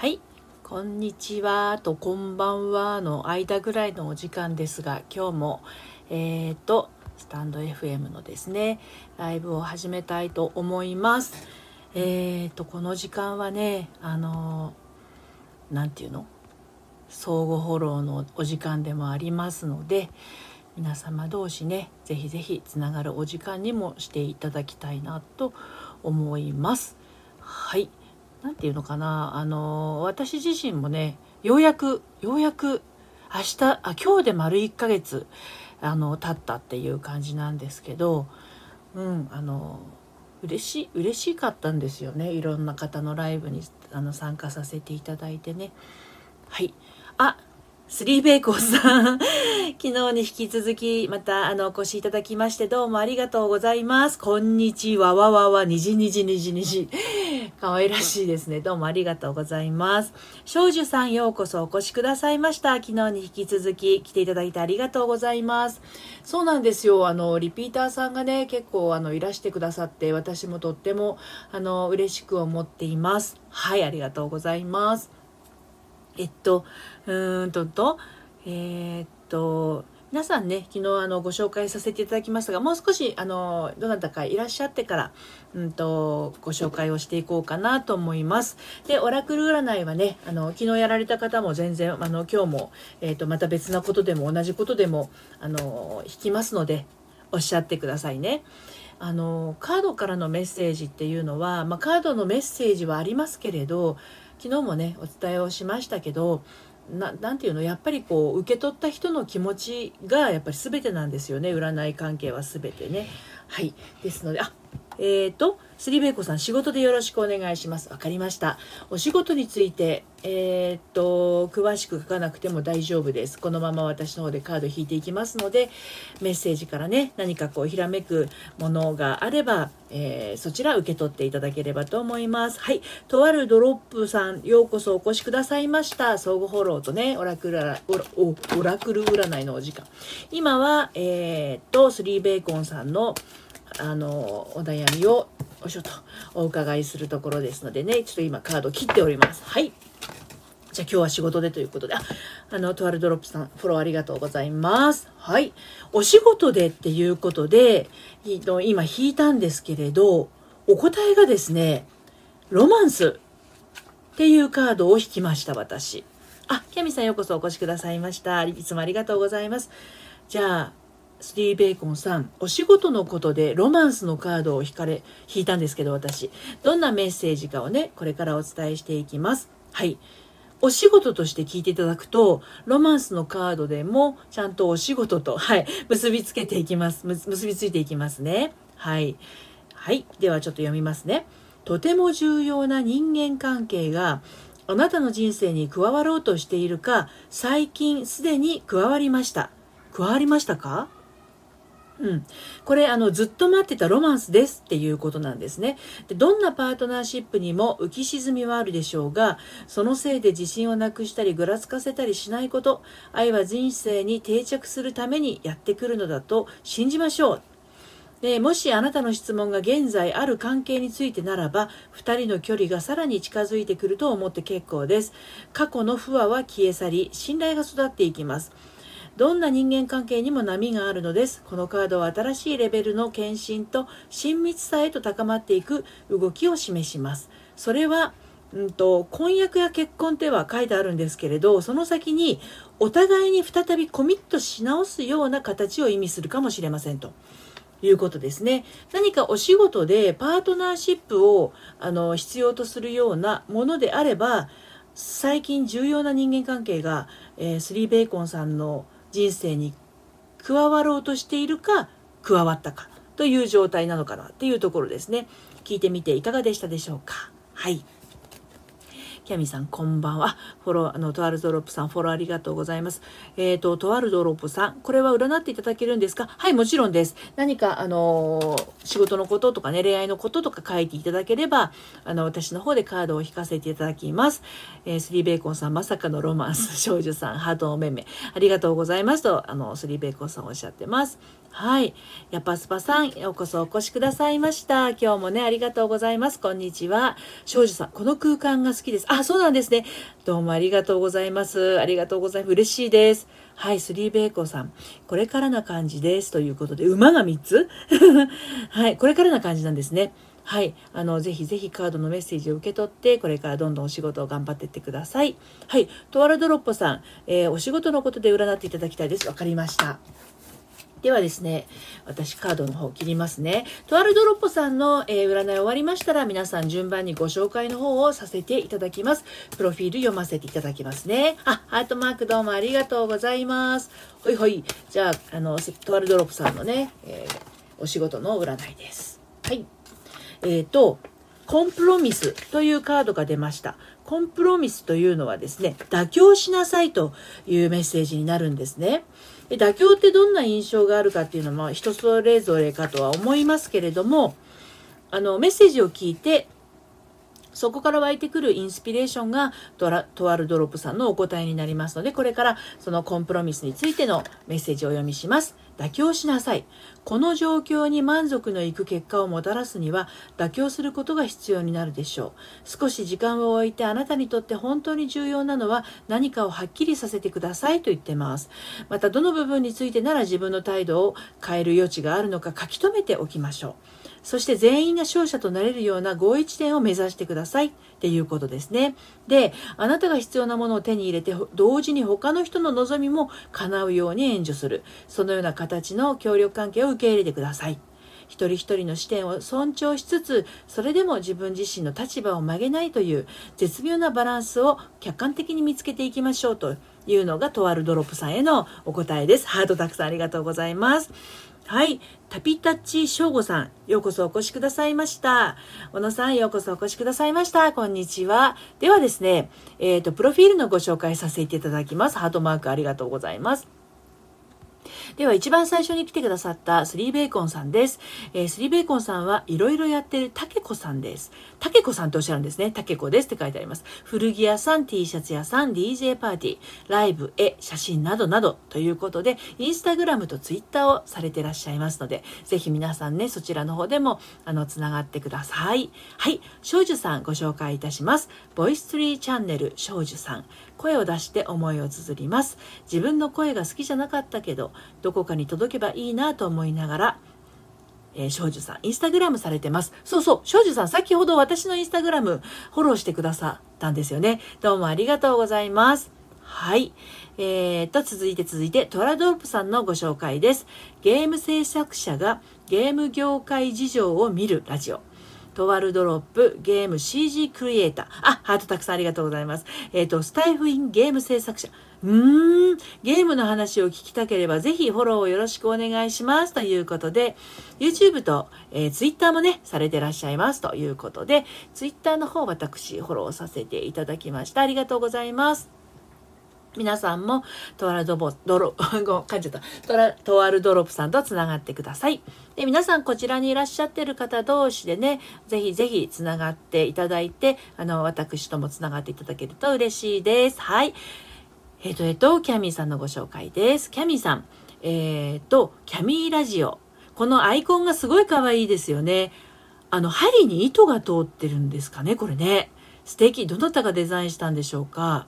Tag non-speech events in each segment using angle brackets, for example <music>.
はい。こんにちは。とこんばんはの間ぐらいのお時間ですが今日もえっ、ー、とスタンド FM のですねライブを始めたいと思います。えっ、ー、とこの時間はねあの何て言うの？相互フォローのお時間でもありますので皆様同士ねぜひぜひつながるお時間にもしていただきたいなと思います。はい。何て言うのかな？あの私自身もねようやくようやく明日あ今日で丸1ヶ月あの経ったっていう感じなんですけどうんあの嬉しい嬉しかったんですよね。いろんな方のライブにあの参加させていただいてね。はい。あスリーベーコンさん、<laughs> 昨日に引き続き、また、あの、お越しいただきまして、どうもありがとうございます。こんにちは、わわわ、にじにじにじにじ。可愛らしいですね。どうもありがとうございます。少女さん、ようこそお越しくださいました。昨日に引き続き、来ていただいてありがとうございます。そうなんですよ。あの、リピーターさんがね、結構、あの、いらしてくださって、私もとっても、あの、嬉しく思っています。はい、ありがとうございます。えっと、うーんとと、えー、っと、皆さんね、昨日あのご紹介させていただきましたが、もう少しあのどなたかいらっしゃってから、うんと、ご紹介をしていこうかなと思います。で、オラクル占いはね、あの昨日やられた方も全然あの今日も、えー、とまた別なことでも同じことでもあの引きますので、おっしゃってくださいね。あのカードからのメッセージっていうのは、まあ、カードのメッセージはありますけれど昨日もねお伝えをしましたけど何ていうのやっぱりこう受け取った人の気持ちがやっぱり全てなんですよね。占い関係は全てね。はい。ですのであえっ、ー、とスリーベイコさん仕事でよろしくお願いします。分かりました。お仕事についてえっ、と詳しく書かなくても大丈夫です。このまま私の方でカード引いていきますのでメッセージからね何かこうひらめくものがあれば、えー、そちら受け取っていただければと思います。はい。とあるドロップさんようこそお越しくださいました。相互フォローとねオラクルオラクル占いのお時間。今はえっ、とスリーベーコンさんのあのお悩みをおしょとお伺いするところですのでねちょっと今カード切っておりますはいじゃあ今日は仕事でということで、あ、あの、とあるドロップさん、フォローありがとうございます。はい。お仕事でっていうことで、今引いたんですけれど、お答えがですね、ロマンスっていうカードを引きました、私。あ、キャミさんようこそお越しくださいました。いつもありがとうございます。じゃあ、スティーベーコンさん、お仕事のことでロマンスのカードを引かれ、引いたんですけど、私。どんなメッセージかをね、これからお伝えしていきます。はい。お仕事として聞いていただくと、ロマンスのカードでもちゃんとお仕事と、はい、結びつけていきます。結びついていきますね。はい。はい。ではちょっと読みますね。とても重要な人間関係があなたの人生に加わろうとしているか、最近すでに加わりました。加わりましたか？うん、これあのずっと待ってたロマンスですっていうことなんですね。でどんなパートナーシップにも浮き沈みはあるでしょうがそのせいで自信をなくしたりぐらつかせたりしないこと愛は人生に定着するためにやってくるのだと信じましょう。でもしあなたの質問が現在ある関係についてならば2人の距離がさらに近づいてくると思って結構です。過去の不和は消え去り信頼が育っていきます。どんな人間関係にも波があるのです。このカードは新しいレベルの献身と親密さへと高まっていく動きを示します。それは、うんと、婚約や結婚っては書いてあるんですけれど、その先にお互いに再びコミットし直すような形を意味するかもしれませんと。いうことですね。何かお仕事でパートナーシップをあの必要とするようなものであれば、最近重要な人間関係が、えー、スリーベーコンさんの人生に加わろうとしているか加わったかという状態なのかなっていうところですね。聞いてみていかがでしたでしょうか？はい。キャミさん、こんばんは。フォロー、あの、とあるドロップさん、フォローありがとうございます。えっ、ー、と、とあるドロップさん、これは占っていただけるんですか？はい、もちろんです。何か、あのー、仕事のこととかね、恋愛のこととか書いていただければ、あの、私の方でカードを引かせていただきます。えー、スリーベーコンさん、まさかのロマンス、少女さん、ハートのめめ、ありがとうございますと、あの、スリーベーコンさんおっしゃってます。はい。やぱスパさん、ようこそお越しくださいました。今日もね、ありがとうございます。こんにちは。庄司さん、この空間が好きです。あ、そうなんですね。どうもありがとうございます。ありがとうございます。嬉しいです。はい、スリーベーコさん。これからな感じです。ということで、馬が3つ？<laughs> はい、これからな感じなんですね。はい、あのぜひぜひカードのメッセージを受け取ってこれからどんどんお仕事を頑張っていってください。はい、トワルドロッポさん、えー、お仕事のことで占っていただきたいです。わかりました。ではですね、私カードの方切りますね。とあるドロッポさんの、えー、占い終わりましたら皆さん順番にご紹介の方をさせていただきます。プロフィール読ませていただきますね。あ、ハートマークどうもありがとうございます。ほいほい。じゃあ、あの、とあるドロップさんのね、えー、お仕事の占いです。はい。えっ、ー、と、コンプロミスというカードが出ました。コンプロミスというのはですね、妥協しなさいというメッセージになるんですね。妥協ってどんな印象があるかっていうのも人それぞれかとは思いますけれどもあのメッセージを聞いてそこから湧いてくるインスピレーションがとあるドロップさんのお答えになりますのでこれからそのコンプロミスについてのメッセージをお読みします。妥協しなさい。この状況に満足のいく結果をもたらすには妥協することが必要になるでしょう。少し時間を置いてあなたにとって本当に重要なのは何かをはっきりさせてくださいと言ってます。またどの部分についてなら自分の態度を変える余地があるのか書き留めておきましょう。そして全員が勝者となれるような合意地点を目指してくださいっていうことですね。で、あなたが必要なものを手に入れて、同時に他の人の望みも叶うように援助する。そのような形の協力関係を受け入れてください。一人一人の視点を尊重しつつ、それでも自分自身の立場を曲げないという絶妙なバランスを客観的に見つけていきましょうというのがとあるドロップさんへのお答えです。ハートたくさんありがとうございます。はい。タピタッチ翔吾さん、ようこそお越しくださいました。小野さん、ようこそお越しくださいました。こんにちは。ではですね、えっ、ー、と、プロフィールのご紹介させていただきます。ハートマークありがとうございます。では一番最初に来てくださったスリーベーコンさんです。えー、スリーベーコンさんはいろいろやってるタケコさんです。タケコさんとおっしゃるんですね。タケコですって書いてあります。古着屋さん、T シャツ屋さん、DJ パーティー、ライブ、絵、写真などなどということで、インスタグラムとツイッターをされてらっしゃいますので、ぜひ皆さんね、そちらの方でも、あの、つながってください。はい。少女さんご紹介いたします。ボイスツリーチャンネル少女さん。声を出して思いを綴ります。自分の声が好きじゃなかったけど、どこかに届けばいいなと思いながら、えー、少女さん、インスタグラムされてます。そうそう、少女さん、先ほど私のインスタグラムフォローしてくださったんですよね。どうもありがとうございます。はい。えー、と、続いて続いて、トラドルプさんのご紹介です。ゲーム制作者がゲーム業界事情を見るラジオ。トワルドロップゲーム CG クリエイター。あ、ハートたくさんありがとうございます。えっ、ー、と、スタイフインゲーム制作者。うーん、ゲームの話を聞きたければぜひフォローをよろしくお願いします。ということで、YouTube と、えー、Twitter もね、されてらっしゃいます。ということで、Twitter の方私フォローさせていただきました。ありがとうございます。皆さんもトワルドボ、ドロ、<laughs> ご、噛んじゃった。トラ、トワルドロップさんとつながってください。で、皆さんこちらにいらっしゃってる方同士でね、ぜひぜひつながっていただいて、あの、私ともつながっていただけると嬉しいです。はい。えっ、ー、と、えっ、ー、と、キャミーさんのご紹介です。キャミーさん。えっ、ー、と、キャミーラジオ。このアイコンがすごい可愛いですよね。あの、針に糸が通ってるんですかね、これね。素敵。どなたがデザインしたんでしょうか。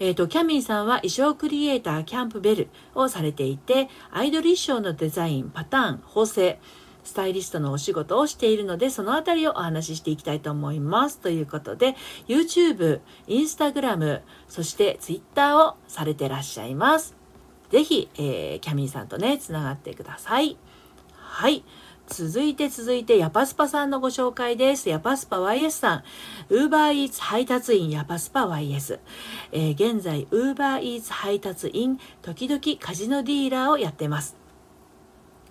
えっ、ー、と、キャミーさんは衣装クリエイターキャンプベルをされていて、アイドル衣装のデザイン、パターン、縫製、スタイリストのお仕事をしているので、そのあたりをお話ししていきたいと思います。ということで、YouTube、Instagram、そして Twitter をされてらっしゃいます。ぜひ、えー、キャミーさんとね、つながってください。はい。続いて続いて、ヤパスパさんのご紹介です。ヤパスパ YS さん。ウーバーイーツ配達員ヤパスパ YS。えー、現在、ウーバーイーツ配達員、時々カジノディーラーをやってます。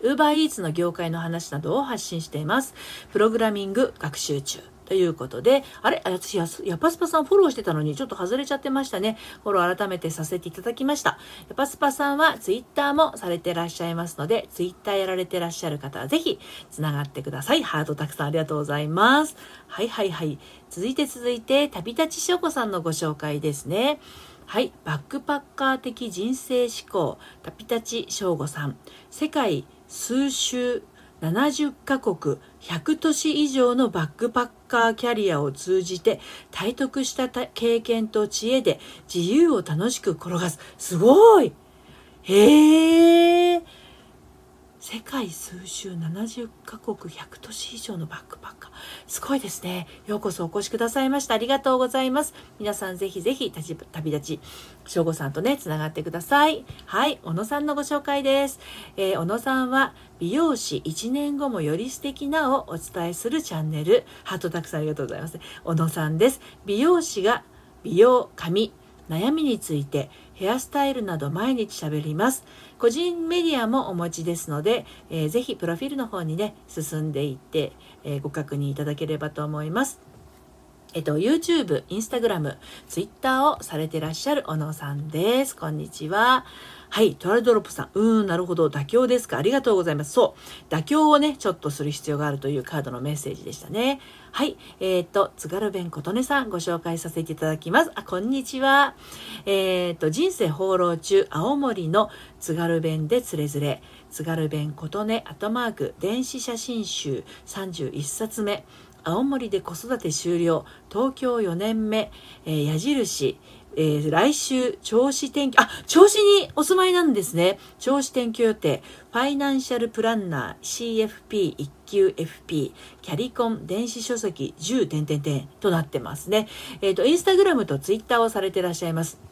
ウーバーイーツの業界の話などを発信しています。プログラミング学習中。ということで、あれ？私や、やぱすぱさんフォローしてたのにちょっと外れちゃってましたね。フォロー改めてさせていただきました。やぱすぱさんはツイッターもされてらっしゃいますので、ツイッターやられてらっしゃる方はぜひ繋がってください。ハートたくさんありがとうございます。はいはいはい。続いて続いて、旅立ちしょこさんのご紹介ですね。はい、バックパッカー的人生思考、タピタチ翔吾さん。世界数周70カ国100都市以上のバックパッカーキャリアを通じて体得した経験と知恵で自由を楽しく転がす。すごいへえ世界数周70カ国100都市以上のバックパッカー。すごいですね。ようこそお越しくださいました。ありがとうございます。皆さんぜひぜひ旅立ち、翔吾さんとね、つながってください。はい、小野さんのご紹介です。えー、小野さんは美容師1年後もより素敵なをお伝えするチャンネル。ハートたくさんありがとうございます。小野さんです。美容師が美容、髪、悩みについてヘアスタイルなど毎日喋ります。個人メディアもお持ちですので、えー、ぜひプロフィールの方にね、進んでいって、えー、ご確認いただければと思います。えっと、YouTube、Instagram、Twitter をされてらっしゃる小野さんです。こんにちは。はい、トラルドロップさん。うーん、なるほど。妥協ですか。ありがとうございます。そう。妥協をね、ちょっとする必要があるというカードのメッセージでしたね。はい。えっ、ー、と、津軽弁琴音さんご紹介させていただきます。あ、こんにちは。えっ、ー、と、人生放浪中、青森の津軽弁でつれづれ。津軽弁琴音アットマーク、電子写真集31冊目。青森で子育て終了。東京4年目。えー、矢印。えー、来週、調子天気、あ、調子にお住まいなんですね。調子天気予定、ファイナンシャルプランナー CFP1 級 FP、キャリコン電子書籍10点点点となってますね。えっ、ー、と、インスタグラムとツイッターをされていらっしゃいます。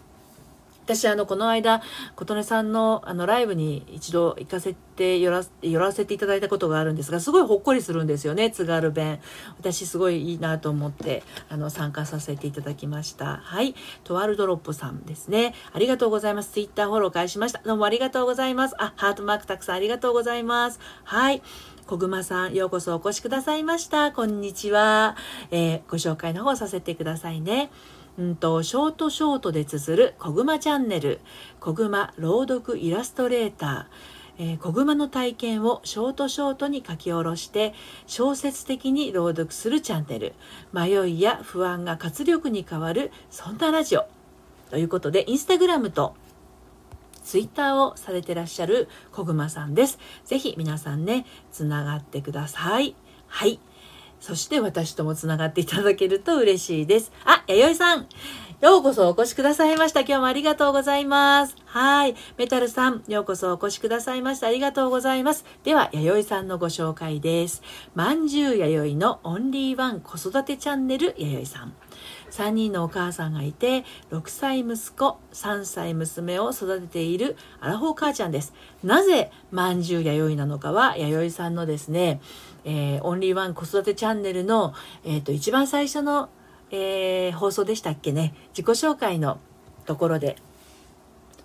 私あのこの間琴音さんのあのライブに一度行かせて寄ら寄らせていただいたことがあるんですがすごいほっこりするんですよね津軽弁。私すごいいいなと思ってあの参加させていただきました。はい。トワルドロップさんですね。ありがとうございます。ツイッターフォロー返しました。どうもありがとうございます。あハートマークたくさんありがとうございます。はい。小熊さん、ようこそお越しくださいました。こんにちは。えー、ご紹介の方させてくださいね。うんと、ショートショートで綴る小熊チャンネル、小熊朗読イラストレーター、えー、小熊の体験をショートショートに書き下ろして小説的に朗読するチャンネル迷いや不安が活力に変わるそんなラジオということでインスタグラムとツイッターをされてらっしゃる小熊さんです。ぜひ皆さんね、つながってください。はい。そして私ともつながっていただけると嬉しいです。あ、弥生さん。ようこそお越しくださいました。今日もありがとうございます。はい。メタルさん、ようこそお越しくださいました。ありがとうございます。では、弥生さんのご紹介です。まんじゅう弥生のオンリーワン子育てチャンネル弥生さん。3人のお母さんがいて、6歳息子、3歳娘を育てているアラフォー母ちゃんです。なぜまんじゅう弥生なのかは、弥生さんのですね、えー、オンリーワン子育てチャンネルの、えっ、ー、と、一番最初の、えー、放送でしたっけね、自己紹介のところで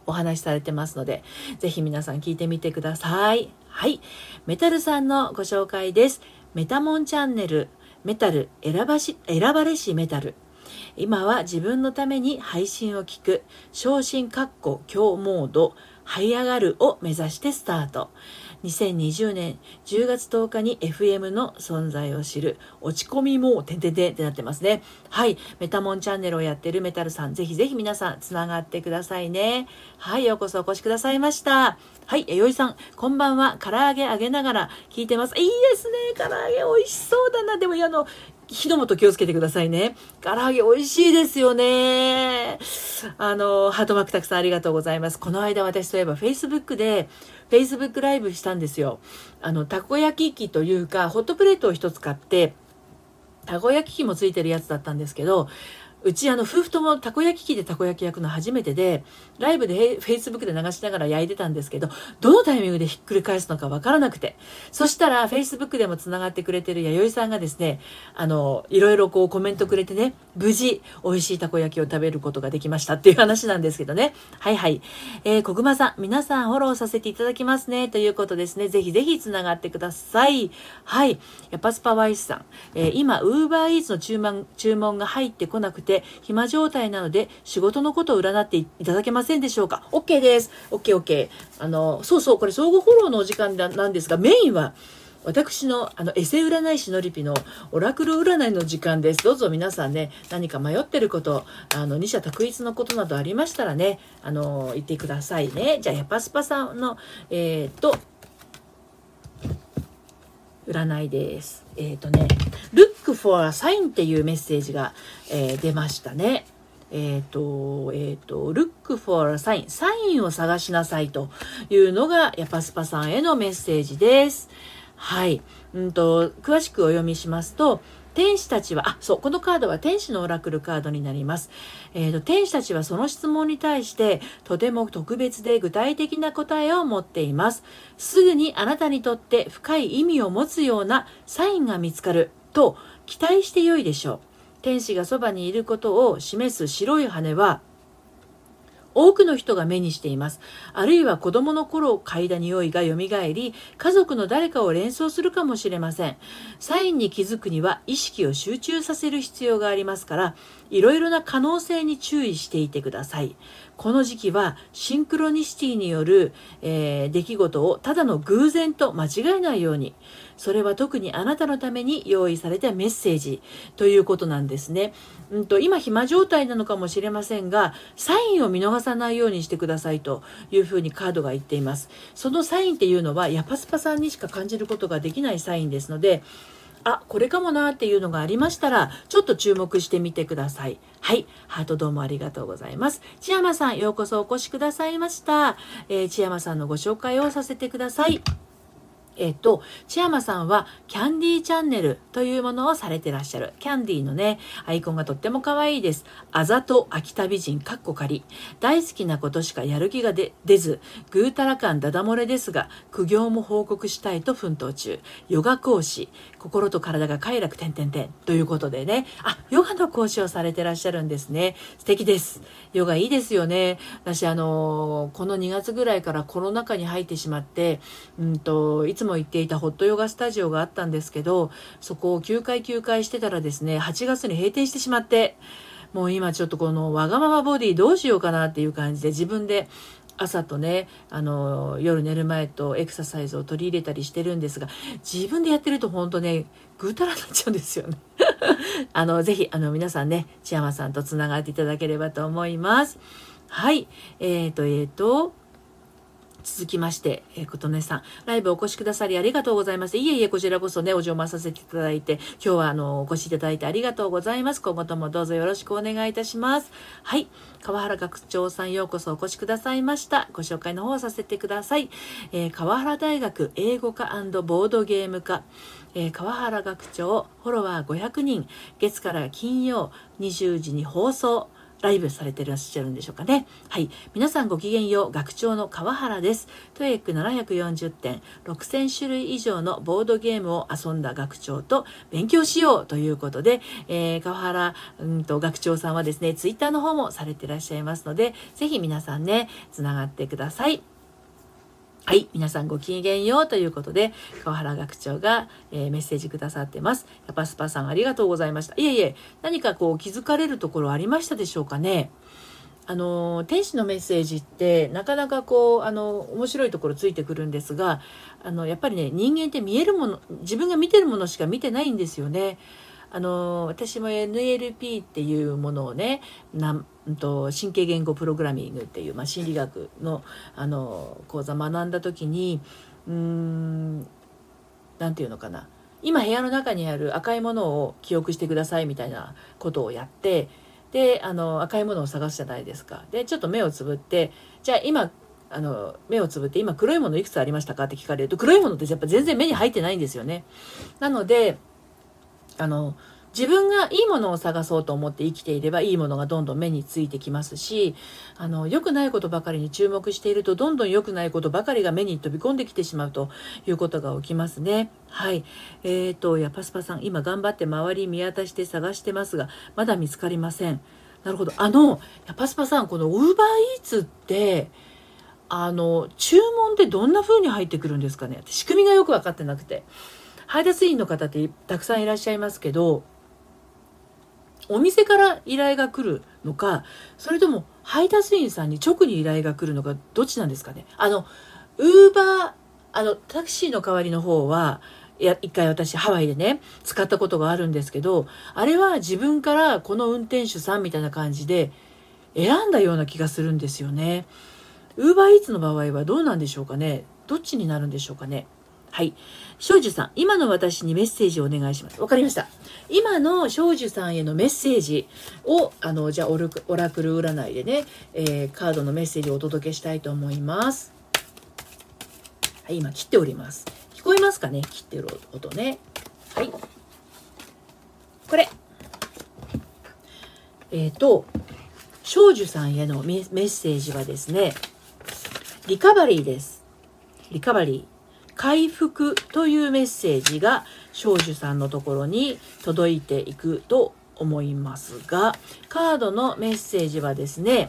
お話しされてますので、ぜひ皆さん聞いてみてください。はい。メタルさんのご紹介です。メタモンチャンネル、メタル、選ばし、選ばれしメタル。今は自分のために配信を聞く、昇進括弧強モード、這い上がるを目指してスタート。2020年10月10日に FM の存在を知る落ち込みもてんてんてんってなってますね。はい。メタモンチャンネルをやってるメタルさん、ぜひぜひ皆さんつながってくださいね。はい。ようこそお越しくださいました。はい。えよいさん、こんばんは。唐揚げ揚げながら聞いてます。いいですね。唐揚げ美味しそうだな。でも、あの、火の元気をつけてくださいね。唐揚げ美味しいですよね。あの、ハートマークたくさんありがとうございます。この間私といえば Facebook で Facebook ライブしたんですよ。あの、たこ焼き器というか、ホットプレートを一つ買って、たこ焼き器もついてるやつだったんですけど、うちあの夫婦ともたこ焼き器でたこ焼き焼くの初めてで、ライブでフェイスブックで流しながら焼いてたんですけど、どのタイミングでひっくり返すのかわからなくて。そしたらフェイスブックでも繋がってくれてる弥生さんがですね、あの、いろいろこうコメントくれてね、無事美味しいたこ焼きを食べることができましたっていう話なんですけどね。はいはい。えー、小熊さん、皆さんフォローさせていただきますね。ということですね。ぜひぜひ繋がってください。はい。やっぱスパワイスさん、えー、今、ウーバーイーツの注文、注文が入ってこなくて、て暇状態なので仕事のことを占っていただけませんでしょうか ?OK です。OK、OK。あの、そうそう、これ相互フォローのお時間なんですが、メインは私のあのエセ占い師のりぴのオラクル占いの時間です。どうぞ皆さんね、何か迷ってること、あの、二者択一のことなどありましたらね、あの、言ってくださいね。じゃあ、ヤパスパさんの、えっ、と、占いです。えっ、ー、とね、Look for a sign っていうメッセージが、えー、出ましたね。えっ、ー、と、えっ、と、look for a sign サインを探しなさいというのがヤパスパさんへのメッセージです。はい。うんと、詳しくお読みしますと、天使たちは、あ、そう、このカードは天使のオラクルカードになります。えっ、ー、と、天使たちはその質問に対して、とても特別で具体的な答えを持っています。すぐにあなたにとって深い意味を持つようなサインが見つかると期待してよいでしょう。天使がそばにいることを示す白い羽は、多くの人が目にしています。あるいは子供の頃嗅いだ匂いが蘇り、家族の誰かを連想するかもしれません。サインに気づくには意識を集中させる必要がありますから、いろいろな可能性に注意していてください。この時期はシンクロニシティによる、えー、出来事をただの偶然と間違えないように、それは特にあなたのために用意されたメッセージということなんですね。うんと、今暇状態なのかもしれませんが、サインを見逃さないようにしてくださいというふうにカードが言っています。そのサインっていうのは、ヤパスパさんにしか感じることができないサインですので、あ、これかもなっていうのがありましたら、ちょっと注目してみてください。はい。ハートどうもありがとうございます。千山さん、ようこそお越しくださいました。えー、千山さんのご紹介をさせてください。えっと、千山さんはキャンディーチャンネルというものをされてらっしゃる。キャンディーのね、アイコンがとっても可愛いです。あざと秋田美人、かっこ仮。大好きなことしかやる気が出ず、ぐうたら感ダダ漏れですが、苦行も報告したいと奮闘中。ヨガ講師、心と体が快楽点々点ということでね、あ、ヨガの講師をされてらっしゃるんですね。素敵です。ヨガいいですよね。私、あのこの2月ぐらいからコロナ禍に入ってしまって、うんと、いつもも行っていたホットヨガスタジオがあったんですけど、そこを9回9回してたらですね、8月に閉店してしまって、もう今ちょっとこのわがままボディどうしようかなっていう感じで自分で朝とね、あの、夜寝る前とエクササイズを取り入れたりしてるんですが、自分でやってると本当ね、ぐうたらになっちゃうんですよね。<laughs> あの、ぜひ、あの、皆さんね、千山さんと繋がっていただければと思います。はい。え、ー、と、え、ー、と、続きまして、えー、琴音さん、ライブお越しくださりありがとうございます。いえいえ、こちらこそね、お邪魔させていただいて、今日はあの、お越しいただいてありがとうございます。今後ともどうぞよろしくお願いいたします。はい。川原学長さん、ようこそお越しくださいました。ご紹介の方をさせてください。えー、川原大学英語科ボードゲーム科、えー、川原学長、フォロワー500人、月から金曜20時に放送、ライブされてらっしゃるんでしょうかね。はい。皆さんごきげんよう。学長の川原です。トエック740点、6000種類以上のボードゲームを遊んだ学長と勉強しようということで、えー、川原、うんと、学長さんはですね、ツイッターの方もされてらっしゃいますので、ぜひ皆さんね、つながってください。はい。皆さんごきげんようということで、川原学長が、えー、メッセージくださってます。やぱスパさんありがとうございました。いえいえ、何かこう気づかれるところありましたでしょうかね。あの天使のメッセージってなかなかこうあの面白いところついてくるんですがあのやっぱりね人間って見えるもの自分が見てるものしか見てないんですよね。あの私も NLP っていうものをねなと神経言語プログラミングっていう、まあ、心理学のあの講座学んだ時にうーん何て言うのかな。今部屋の中にある赤いものを記憶してくださいみたいなことをやってであの赤いものを探すじゃないですか。でちょっと目をつぶってじゃあ今あの目をつぶって今黒いものいくつありましたかって聞かれると黒いものってやっぱ全然目に入ってないんですよね。なのであの自分がいいものを探そうと思って生きていればいいものがどんどん目についてきますしあの良くないことばかりに注目しているとどんどん良くないことばかりが目に飛び込んできてしまうということが起きますね。はい。えっ、ー、と、やパスパさん、今頑張って周り見渡して探してますが、まだ見つかりません。なるほど。あの、やパスパさん、このウーバーイーツって、あの、注文ってどんな風に入ってくるんですかね仕組みがよく分かってなくて。配達員の方ってたくさんいらっしゃいますけど、お店から依頼が来るのか、それとも配達員さんに直に依頼が来るのか、どっちなんですかね。あの、ウーバー、あの、タクシーの代わりの方は、いや一回私ハワイでね使ったことがあるんですけどあれは自分からこの運転手さんみたいな感じで選んだような気がするんですよね。ウーバーイーツの場合はどうなんでしょうかねどっちになるんでしょうかねはい。少女さん、今の私にメッセージをお願いします。わかりました。今の少女さんへのメッセージを、あの、じゃあオラクル占いでね、えー、カードのメッセージをお届けしたいと思います。はい、今切っております。聞こえますかね？切ってる音ね。はい。これ。えっ、ー、と、少女さんへのメッセージはですね、リカバリーです。リカバリー。回復というメッセージが少女さんのところに届いていくと思いますが、カードのメッセージはですね、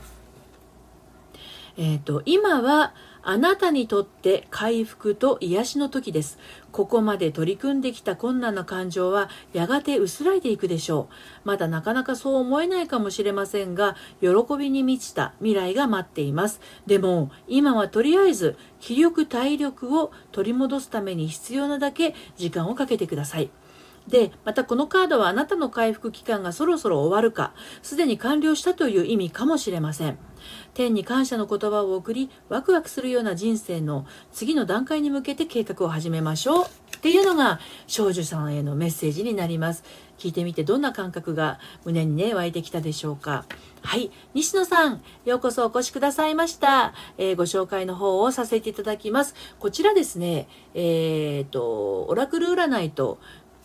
えっ、ー、と、今はあなたにとって回復と癒しの時です。ここまで取り組んできた困難な感情はやがて薄らいでいくでしょう。まだなかなかそう思えないかもしれませんが、喜びに満ちた未来が待っています。でも、今はとりあえず気力体力を取り戻すために必要なだけ時間をかけてください。で、またこのカードはあなたの回復期間がそろそろ終わるか、すでに完了したという意味かもしれません。天に感謝の言葉を送り、ワクワクするような人生の次の段階に向けて計画を始めましょう。っていうのが少女さんへのメッセージになります。聞いてみてどんな感覚が胸にね、湧いてきたでしょうか。はい。西野さん、ようこそお越しくださいました。えー、ご紹介の方をさせていただきます。こちらですね、えっ、ー、と、オラクル占いと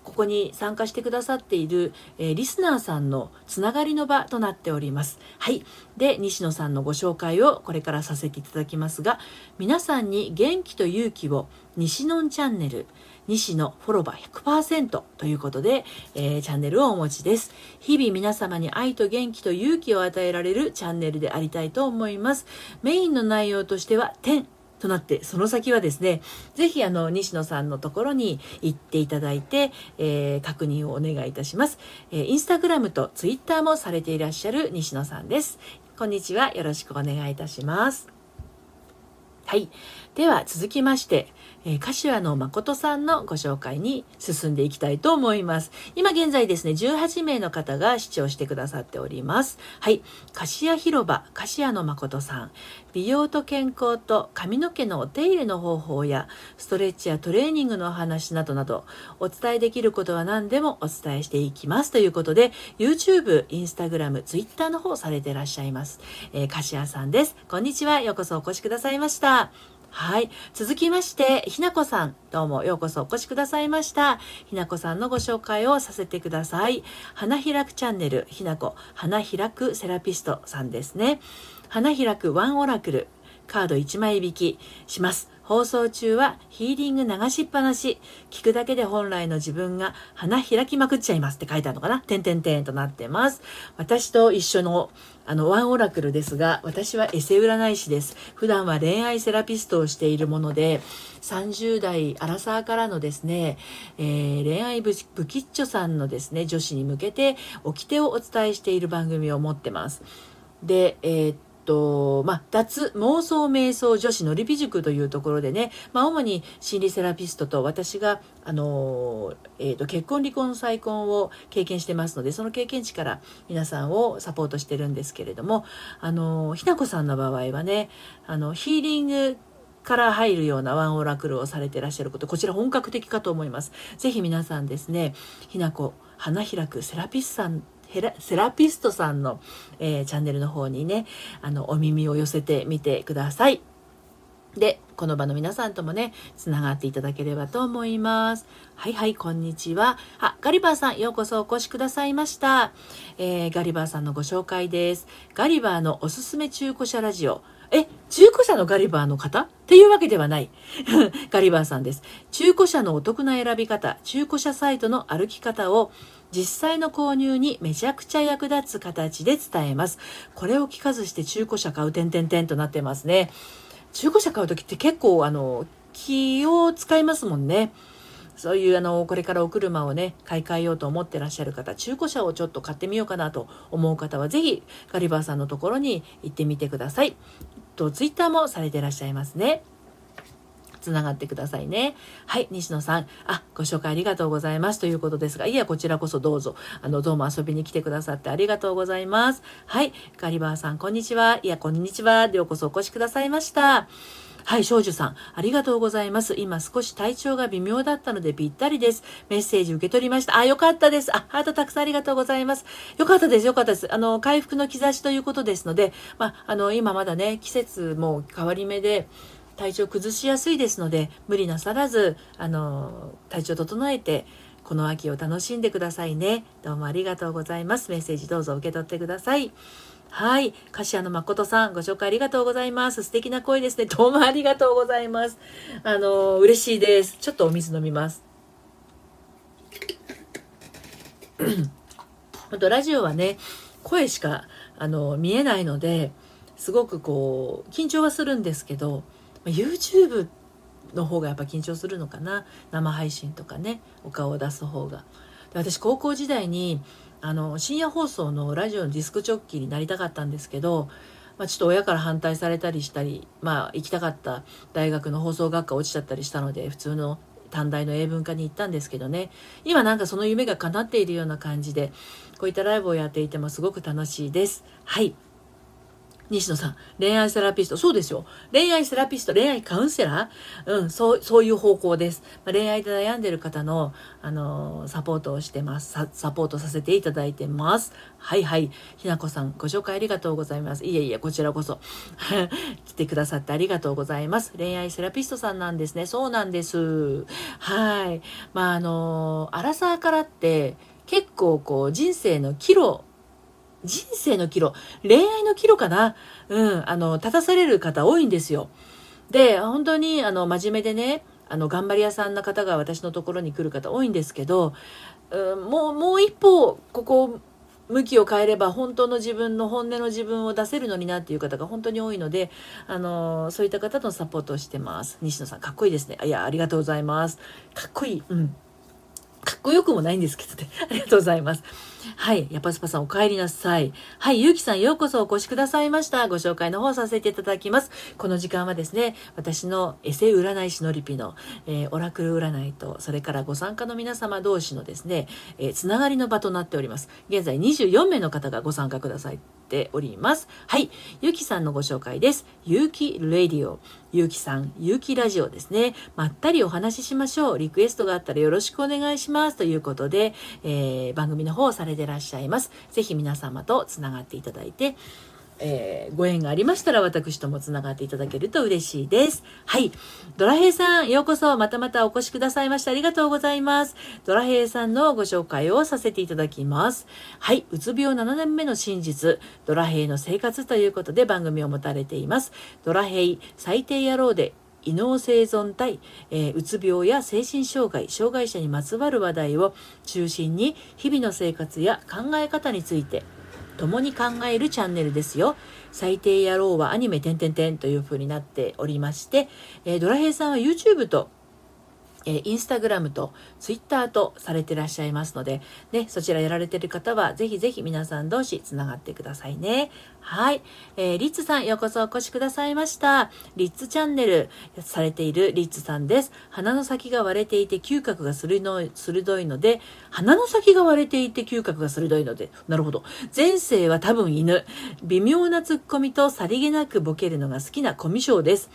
ここに参加してくださっている、えー、リスナーさんのつながりの場となっております。はい。で、西野さんのご紹介をこれからさせていただきますが、皆さんに元気と勇気を西野チャンネル、西野フォロバー100%ということで、えー、チャンネルをお持ちです。日々皆様に愛と元気と勇気を与えられるチャンネルでありたいと思います。メインの内容としては、天、となって、その先はですね、是非あの、西野さんのところに行っていただいて、えー、確認をお願いいたします。えー、インスタグラムとツイッターもされていらっしゃる西野さんです。こんにちは。よろしくお願いいたします。はい。では続きまして、え、柏野誠さんのご紹介に進んでいきたいと思います。今現在ですね、18名の方が視聴してくださっております。はい。柏広場、柏野誠さん。美容と健康と髪の毛のお手入れの方法や、ストレッチやトレーニングの話などなど、お伝えできることは何でもお伝えしていきますということで、YouTube、Instagram、Twitter の方されてらっしゃいます。えー、柏さんです。こんにちは。ようこそお越しくださいました。はい。続きまして、ひなこさん、どうもようこそお越しくださいました。ひなこさんのご紹介をさせてください。花開くチャンネル、ひなこ、花開くセラピストさんですね。花開くワンオラクル、カード1枚引きします。放送中はヒーリング流しっぱなし。聞くだけで本来の自分が花開きまくっちゃいますって書いてあるのかなてんてんてんとなってます。私と一緒のあの、ワンオラクルですが、私はエセ占い師です。普段は恋愛セラピストをしているもので、30代アラサーからのですね、えー、恋愛ブブキッチョさんのですね、女子に向けて、掟をお伝えしている番組を持ってます。で、えー、と、まあ、脱妄想瞑想女子のりび塾というところでね、まあ、主に心理セラピストと私が、あの、え、ー、と、結婚離婚再婚を経験してますので、その経験値から皆さんをサポートしてるんですけれども、あの、ひなこさんの場合はね、あの、ヒーリングから入るようなワンオーラクルをされてらっしゃること、こちら本格的かと思います。ぜひ皆さんですね、ひなこ、花開くセラピストさんセラピストさんの、えー、チャンネルの方にね、あの、お耳を寄せてみてください。で、この場の皆さんともね、つながっていただければと思います。はいはい、こんにちは。あ、ガリバーさん、ようこそお越しくださいました。えー、ガリバーさんのご紹介です。ガリバーのおすすめ中古車ラジオ。え、中古車のガリバーの方？っていうわけではない。<laughs> ガリバーさんです。中古車のお得な選び方、中古車サイトの歩き方を実際の購入にめちゃくちゃ役立つ形で伝えます。これを聞かずして中古車買う点々点となってますね。中古車買う時って結構あの、気を使いますもんね。そういうあの、これからお車をね、買い替えようと思ってらっしゃる方、中古車をちょっと買ってみようかなと思う方は、ぜひガリバーさんのところに行ってみてください。と、ツイッターもされてらっしゃいますね。つながってくださいね。はい、西野さん。あ、ご紹介ありがとうございますということですが、いや、こちらこそどうぞ、あの、どうも遊びに来てくださってありがとうございます。はい、ガリバーさん、こんにちは。いや、こんにちは。ようこそお越しくださいました。はい、少女さん、ありがとうございます。今少し体調が微妙だったのでぴったりです。メッセージ受け取りました。あ、よかったです。あ、ハートたくさんありがとうございます。よかったです。よかったです。あの、回復の兆しということですので、まあ、あの、今まだね、季節も変わり目で、体調崩しやすいですので、無理なさらず、あの、体調整えて、この秋を楽しんでくださいね。どうもありがとうございます。メッセージどうぞ受け取ってください。はい。柏野誠さん、ご紹介ありがとうございます。素敵な声ですね。どうもありがとうございます。あの、嬉しいです。ちょっとお水飲みます。<clears throat> 本当ラジオはね、声しか、あの、見えないので、すごくこう、緊張はするんですけど、YouTube の方がやっぱ緊張するのかな。生配信とかね、お顔を出す方が。で私、高校時代に、あの深夜放送のラジオのディスクジョッキーになりたかったんですけど、まあ、ちょっと親から反対されたりしたり、まあ、行きたかった大学の放送学科落ちちゃったりしたので普通の短大の英文科に行ったんですけどね今なんかその夢が叶っているような感じでこういったライブをやっていてもすごく楽しいです。はい西野さん、恋愛セラピスト。そうですよ。恋愛セラピスト、恋愛カウンセラーうん、そう、そういう方向です。まあ、恋愛で悩んでる方の、あのー、サポートをしてますサ。サポートさせていただいてます。はいはい。ひなこさん、ご紹介ありがとうございます。いえいえ、こちらこそ。<laughs> 来てくださってありがとうございます。恋愛セラピストさんなんですね。そうなんです。はい。まあ、あのー、アラサーからって、結構こう人生の岐路人生の岐路、恋愛の岐路かな？うん、あの、立たされる方多いんですよ。で、本当に、あの、真面目でね、あの、頑張り屋さんな方が私のところに来る方多いんですけど、うん、もう、もう一歩、ここ、向きを変えれば本当の自分の本音の自分を出せるのになっていう方が本当に多いので、あのそういった方のサポートをしてます。西野さん、かっこいいですね。いや、ありがとうございます。かっこいい。うん。かっこよくもないんですけどね。<laughs> ありがとうございます。はい。やぱスパさんお帰りなさい。はい。ゆうきさんようこそお越しくださいました。ご紹介の方させていただきます。この時間はですね、私のエセ占い師のりぴの、えー、オラクル占いと、それからご参加の皆様同士のですね、えー、つながりの場となっております。現在24名の方がご参加くださっております。はい。ゆうきさんのご紹介です。ゆうきレディオ。ゆうきさん、ゆうきラジオですね。まったりお話ししましょう。リクエストがあったらよろしくお願いします。ということで、えー、番組の方をされてらっしゃいます。ぜひ皆様とつながっていただいて、えー、ご縁がありましたら私ともつながっていただけると嬉しいです。はい。ドラヘイさん、ようこそまたまたお越しくださいましてありがとうございます。ドラヘイさんのご紹介をさせていただきます。はい。うつ病7年目の真実、ドラヘイの生活ということで番組を持たれています。ドラヘイ、最低野郎で異能生存体、えー、うつ病や精神障害、障害者にまつわる話題を中心に日々の生活や考え方について共に考えるチャンネルですよ。最低野郎はアニメ点々点という風になっておりまして、えー、ドラヘイさんは YouTube とえインスタグラムとツイッターとされてらっしゃいますので、ね、そちらやられてる方は、ぜひぜひ皆さん同士つながってくださいね。はい。えー、リッツさん、ようこそお越しくださいました。リッツチャンネルされているリッツさんです。鼻の先が割れていて嗅覚が鋭いので、鼻の先が割れていて嗅覚が鋭いので、なるほど。前世は多分犬。微妙なツッコミとさりげなくボケるのが好きなコミュ障です。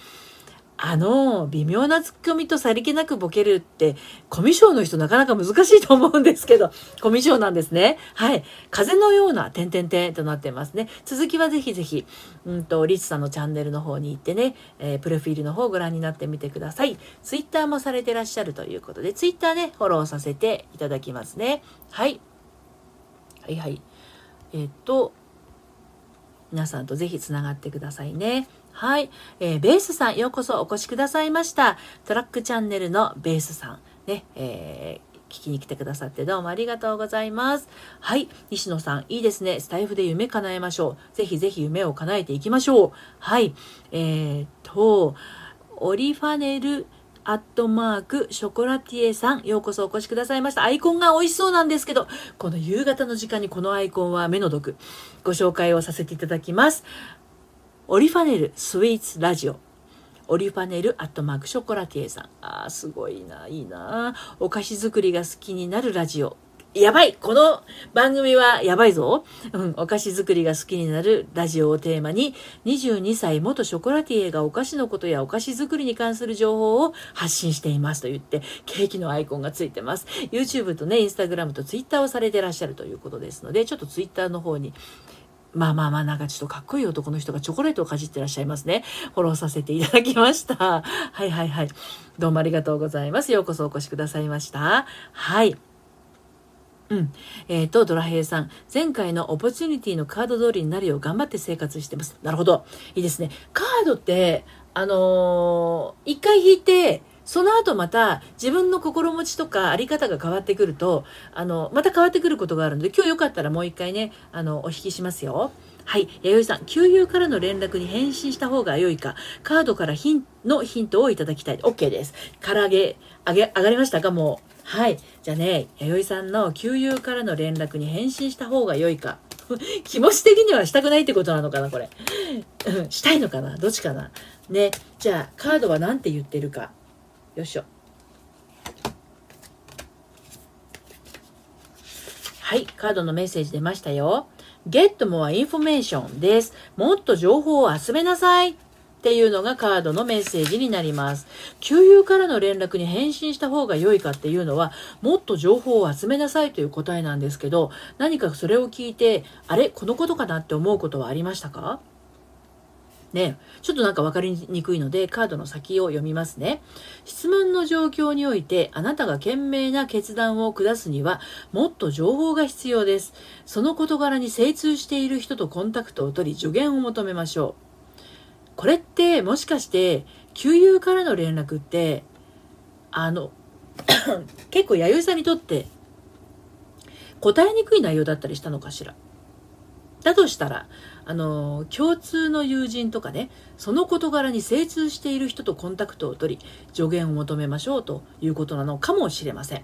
あの、微妙なツッコミとさりげなくボケるって、コミュ障の人なかなか難しいと思うんですけど、<laughs> コミュ障なんですね。はい。風のような点々点となってますね。続きはぜひぜひ、うんと、リツさんのチャンネルの方に行ってね、えー、プロフィールの方をご覧になってみてください。ツイッターもされてらっしゃるということで、ツイッターね、フォローさせていただきますね。はい。はいはい。えー、っと、皆さんとぜひつながってくださいね。はい、えー、ベースさん、ようこそお越しくださいました。トラックチャンネルのベースさん、ね、えー聞きに来てくださってどうもありがとうございます。はい。西野さん、いいですね。スタイフで夢叶えましょう。ぜひぜひ夢を叶えていきましょう。はい。えー、っと、オリファネルアットマーク、ショコラティエさん、ようこそお越しくださいました。アイコンが美味しそうなんですけど、この夕方の時間にこのアイコンは目の毒。ご紹介をさせていただきます。オリファネルスイーツラジオ。オリファネルアットマークショコラティエさん。あー、すごいな、いいな。お菓子作りが好きになるラジオ。やばいこの番組はやばいぞ。うん、お菓子作りが好きになるラジオをテーマに、22歳元ショコラティエがお菓子のことやお菓子作りに関する情報を発信していますと言って、ケーキのアイコンがついてます。YouTube とね、Instagram と Twitter をされてらっしゃるということですので、ちょっと Twitter の方にまあまあまあなんかちょっとかっこいい男の人がチョコレートをかじってらっしゃいますね。フォローさせていただきました。はいはいはい。どうもありがとうございます。ようこそお越しくださいました。はい。うん。えっ、ー、と、ドラヘイさん。前回のオポチュニティのカード通りになるよう頑張って生活してます。なるほど。いいですね。カードって、あのー、一回引いて、その後また自分の心持ちとかあり方が変わってくると、あの、また変わってくることがあるので、今日よかったらもう一回ね、あの、お引きしますよ。はい。弥生さん、給油からの連絡に返信した方が良いか、カードからヒンのヒントをいただきたい。OK です。唐揚げ、あげ、上がりましたか？もう。はい。じゃあね、弥生さんの給油からの連絡に返信した方が良いか。<laughs> 気持ち的にはしたくないってことなのかな、これ。したいのかな？どっちかな？ね。じゃあ、カードは何て言ってるか？よいしょ。はい、カードのメッセージ出ましたよ。Get more information です。もっと情報を集めなさい。っていうのがカードのメッセージになります。給油からの連絡に返信した方が良いかっていうのは、もっと情報を集めなさいという答えなんですけど、何かそれを聞いて、あれ？このことかなって思うことはありましたか？ね、ちょっとなんか分かりにくいのでカードの先を読みますね。質問の状況においてあなたが賢明な決断を下すにはもっと情報が必要です。その事柄に精通している人とコンタクトを取り助言を求めましょう。これってもしかして給油からの連絡ってあの <coughs> 結構弥生さんにとって答えにくい内容だったりしたのかしらだとしたらあの共通の友人とかねその事柄に精通している人とコンタクトを取り助言を求めましょうということなのかもしれません。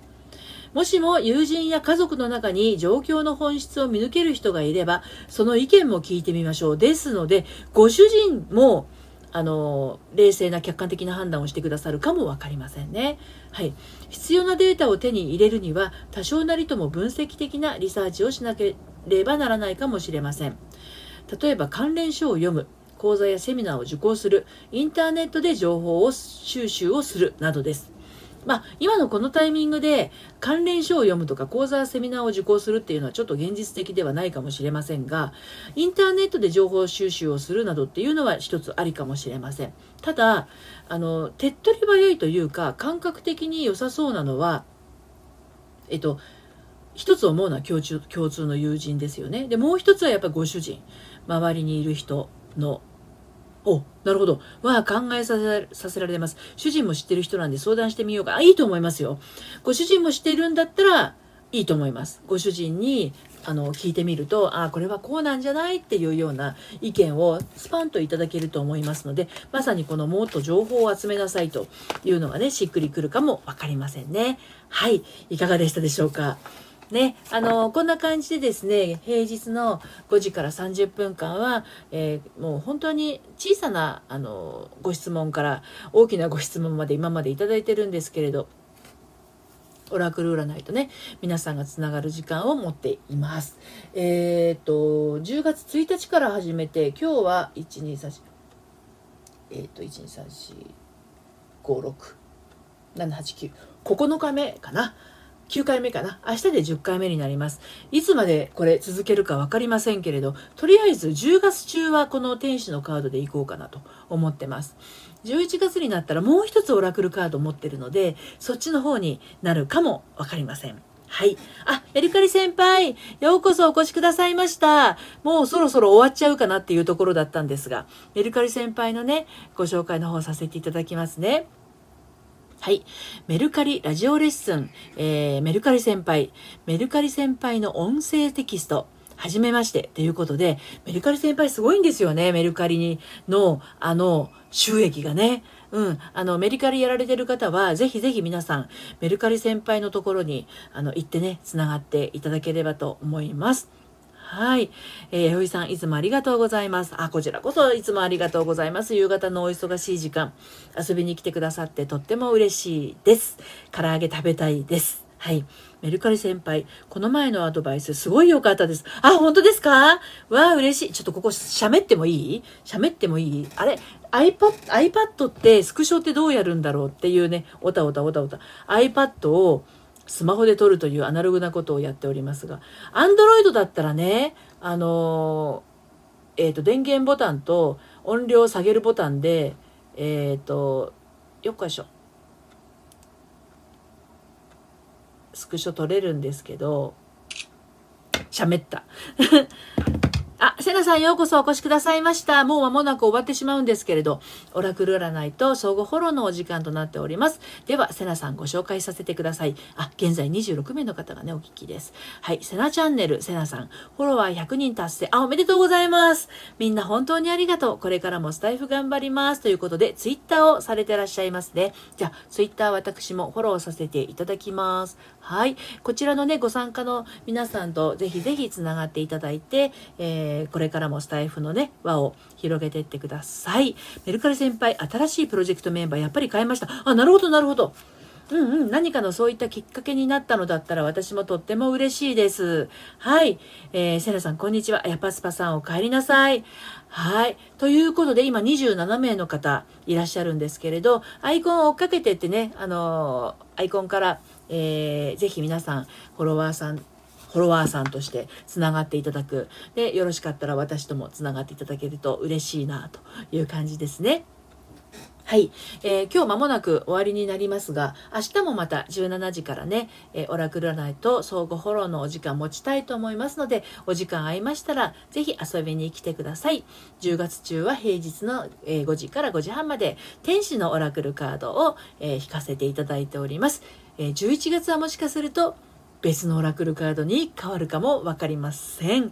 もしも友人や家族の中に状況の本質を見抜ける人がいれば、その意見も聞いてみましょう。ですので、ご主人も、あの、冷静な客観的な判断をしてくださるかもわかりませんね。はい。必要なデータを手に入れるには、多少なりとも分析的なリサーチをしなければならないかもしれません。例えば関連書を読む。講座やセミナーを受講する、インターネットで情報を収集をするなどです。まあ、今のこのタイミングで関連書を読むとか講座セミナーを受講するっていうのはちょっと現実的ではないかもしれませんが、インターネットで情報収集をするなどっていうのは一つありかもしれません。ただ、あの、手っ取り早いというか、感覚的に良さそうなのは、えっと、一つ思うのは共通の友人ですよね。で、もう一つはやっぱりご主人、周りにいる人のお、なるほど。は考えさせさせられます。主人も知ってる人なんで相談してみようか。あ、いいと思いますよ。ご主人も知ってるんだったら、いいと思います。ご主人にあの聞いてみると、あ、これはこうなんじゃないっていうような意見をスパンといただけると思いますので、まさにこのもっと情報を集めなさいというのがね、しっくりくるかもわかりませんね。はい。いかがでしたでしょうか？ね、あの、こんな感じでですね、平日の5時から30分間は、えー、もう本当に小さな、あの、ご質問から大きなご質問まで今までいいてるんですけれど、オラクル占いとね、皆さんがつながる時間を持っています。えっ、ー、と、10月1日から始めて、今日は1、2、3、えっ、ー、と、1、2、3、4、5、6、7、8、9、9日目かな。9回目かな？明日で10回目になります。いつまでこれ続けるか分かりませんけれど、とりあえず10月中はこの天使のカードでいこうかなと思ってます。11月になったらもう一つオラクルカード持ってるので、そっちの方になるかも分かりません。はい。あ、エリカリ先輩、ようこそお越しくださいました。もうそろそろ終わっちゃうかなっていうところだったんですが、エリカリ先輩のね、ご紹介の方させていただきますね。はい。メルカリラジオレッスン、えー、メルカリ先輩、メルカリ先輩の音声テキスト、はじめまして。ということで、メルカリ先輩すごいんですよね。メルカリにの、あの、収益がね。うん。あの、メルカリやられてる方は、ぜひぜひ皆さん、メルカリ先輩のところに、あの、行ってね、つながっていただければと思います。はい。えー、ふいさん、いつもありがとうございます。あ、こちらこそいつもありがとうございます。夕方のお忙しい時間、遊びに来てくださってとっても嬉しいです。唐揚げ食べたいです。はい。メルカリ先輩、この前のアドバイスすごい良かったです。あ、本当ですか？わあ、嬉しい。ちょっとここ喋ってもいい？喋ってもいい？あれ ?iPad、iPad ってスクショってどうやるんだろう？っていうね、おたおたおたおた。iPad をスマホで撮るというアナログなことをやっておりますが、Android だったらね、あのえっ、ー、と、電源ボタンと音量を下げるボタンで、えっ、ー、と、よっこいしょ。スクショ撮れるんですけど、喋った。あ、セナさんようこそお越しくださいました。もう間もなく終わってしまうんですけれど、オラクル占いと相互フォローのお時間となっております。では、セナさんご紹介させてください。あ、現在26名の方がね、お聞きです。はい、セナチャンネル、セナさん、フォロワー100人達成。あ、おめでとうございます。みんな本当にありがとう。これからもスタイフ頑張ります。ということで、ツイッターをされてらっしゃいますね。じゃあ、ツイッター私もフォローさせていただきます。はい。こちらのね、ご参加の皆さんとぜひぜひつながっていただいて、えー、これからもスタイフのね、輪を広げていってください。メルカリ先輩、新しいプロジェクトメンバーやっぱり変えました。あ、なるほど、なるほど。うんうん、何かのそういったきっかけになったのだったら私もとっても嬉しいです。はい。えー、セナさん、こんにちは。やぱスパさん、お帰りなさい。はい。ということで、今27名の方いらっしゃるんですけれど、アイコンを追っかけてってね、あのー、アイコンから、えー、ぜひ皆さん、フォロワーさん、フォロワーさんとしてつながっていただく。で、よろしかったら私ともつながっていただけると嬉しいなという感じですね。はい、えー、今日間もなく終わりになりますが、明日もまた17時からね、えー、オラクル占いと相互フォローのお時間持ちたいと思いますので、お時間合いましたら、ぜひ遊びに来てください。10月中は平日の、えー、5時から5時半まで、天使のオラクルカードを、え引かせていただいております。え11月はもしかすると、別のオラクルカードに変わるかも分かりません。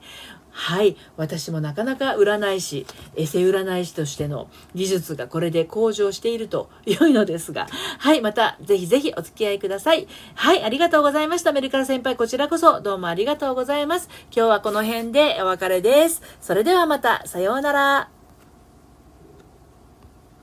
はい。私もなかなか占い師、エセ占い師としての技術がこれで向上していると良いのですが、はい。また、ぜひぜひお付き合いください。はい。ありがとうございました。メルカラ先輩、こちらこそどうもありがとうございます。今日はこの辺でお別れです。それではまた、さようなら。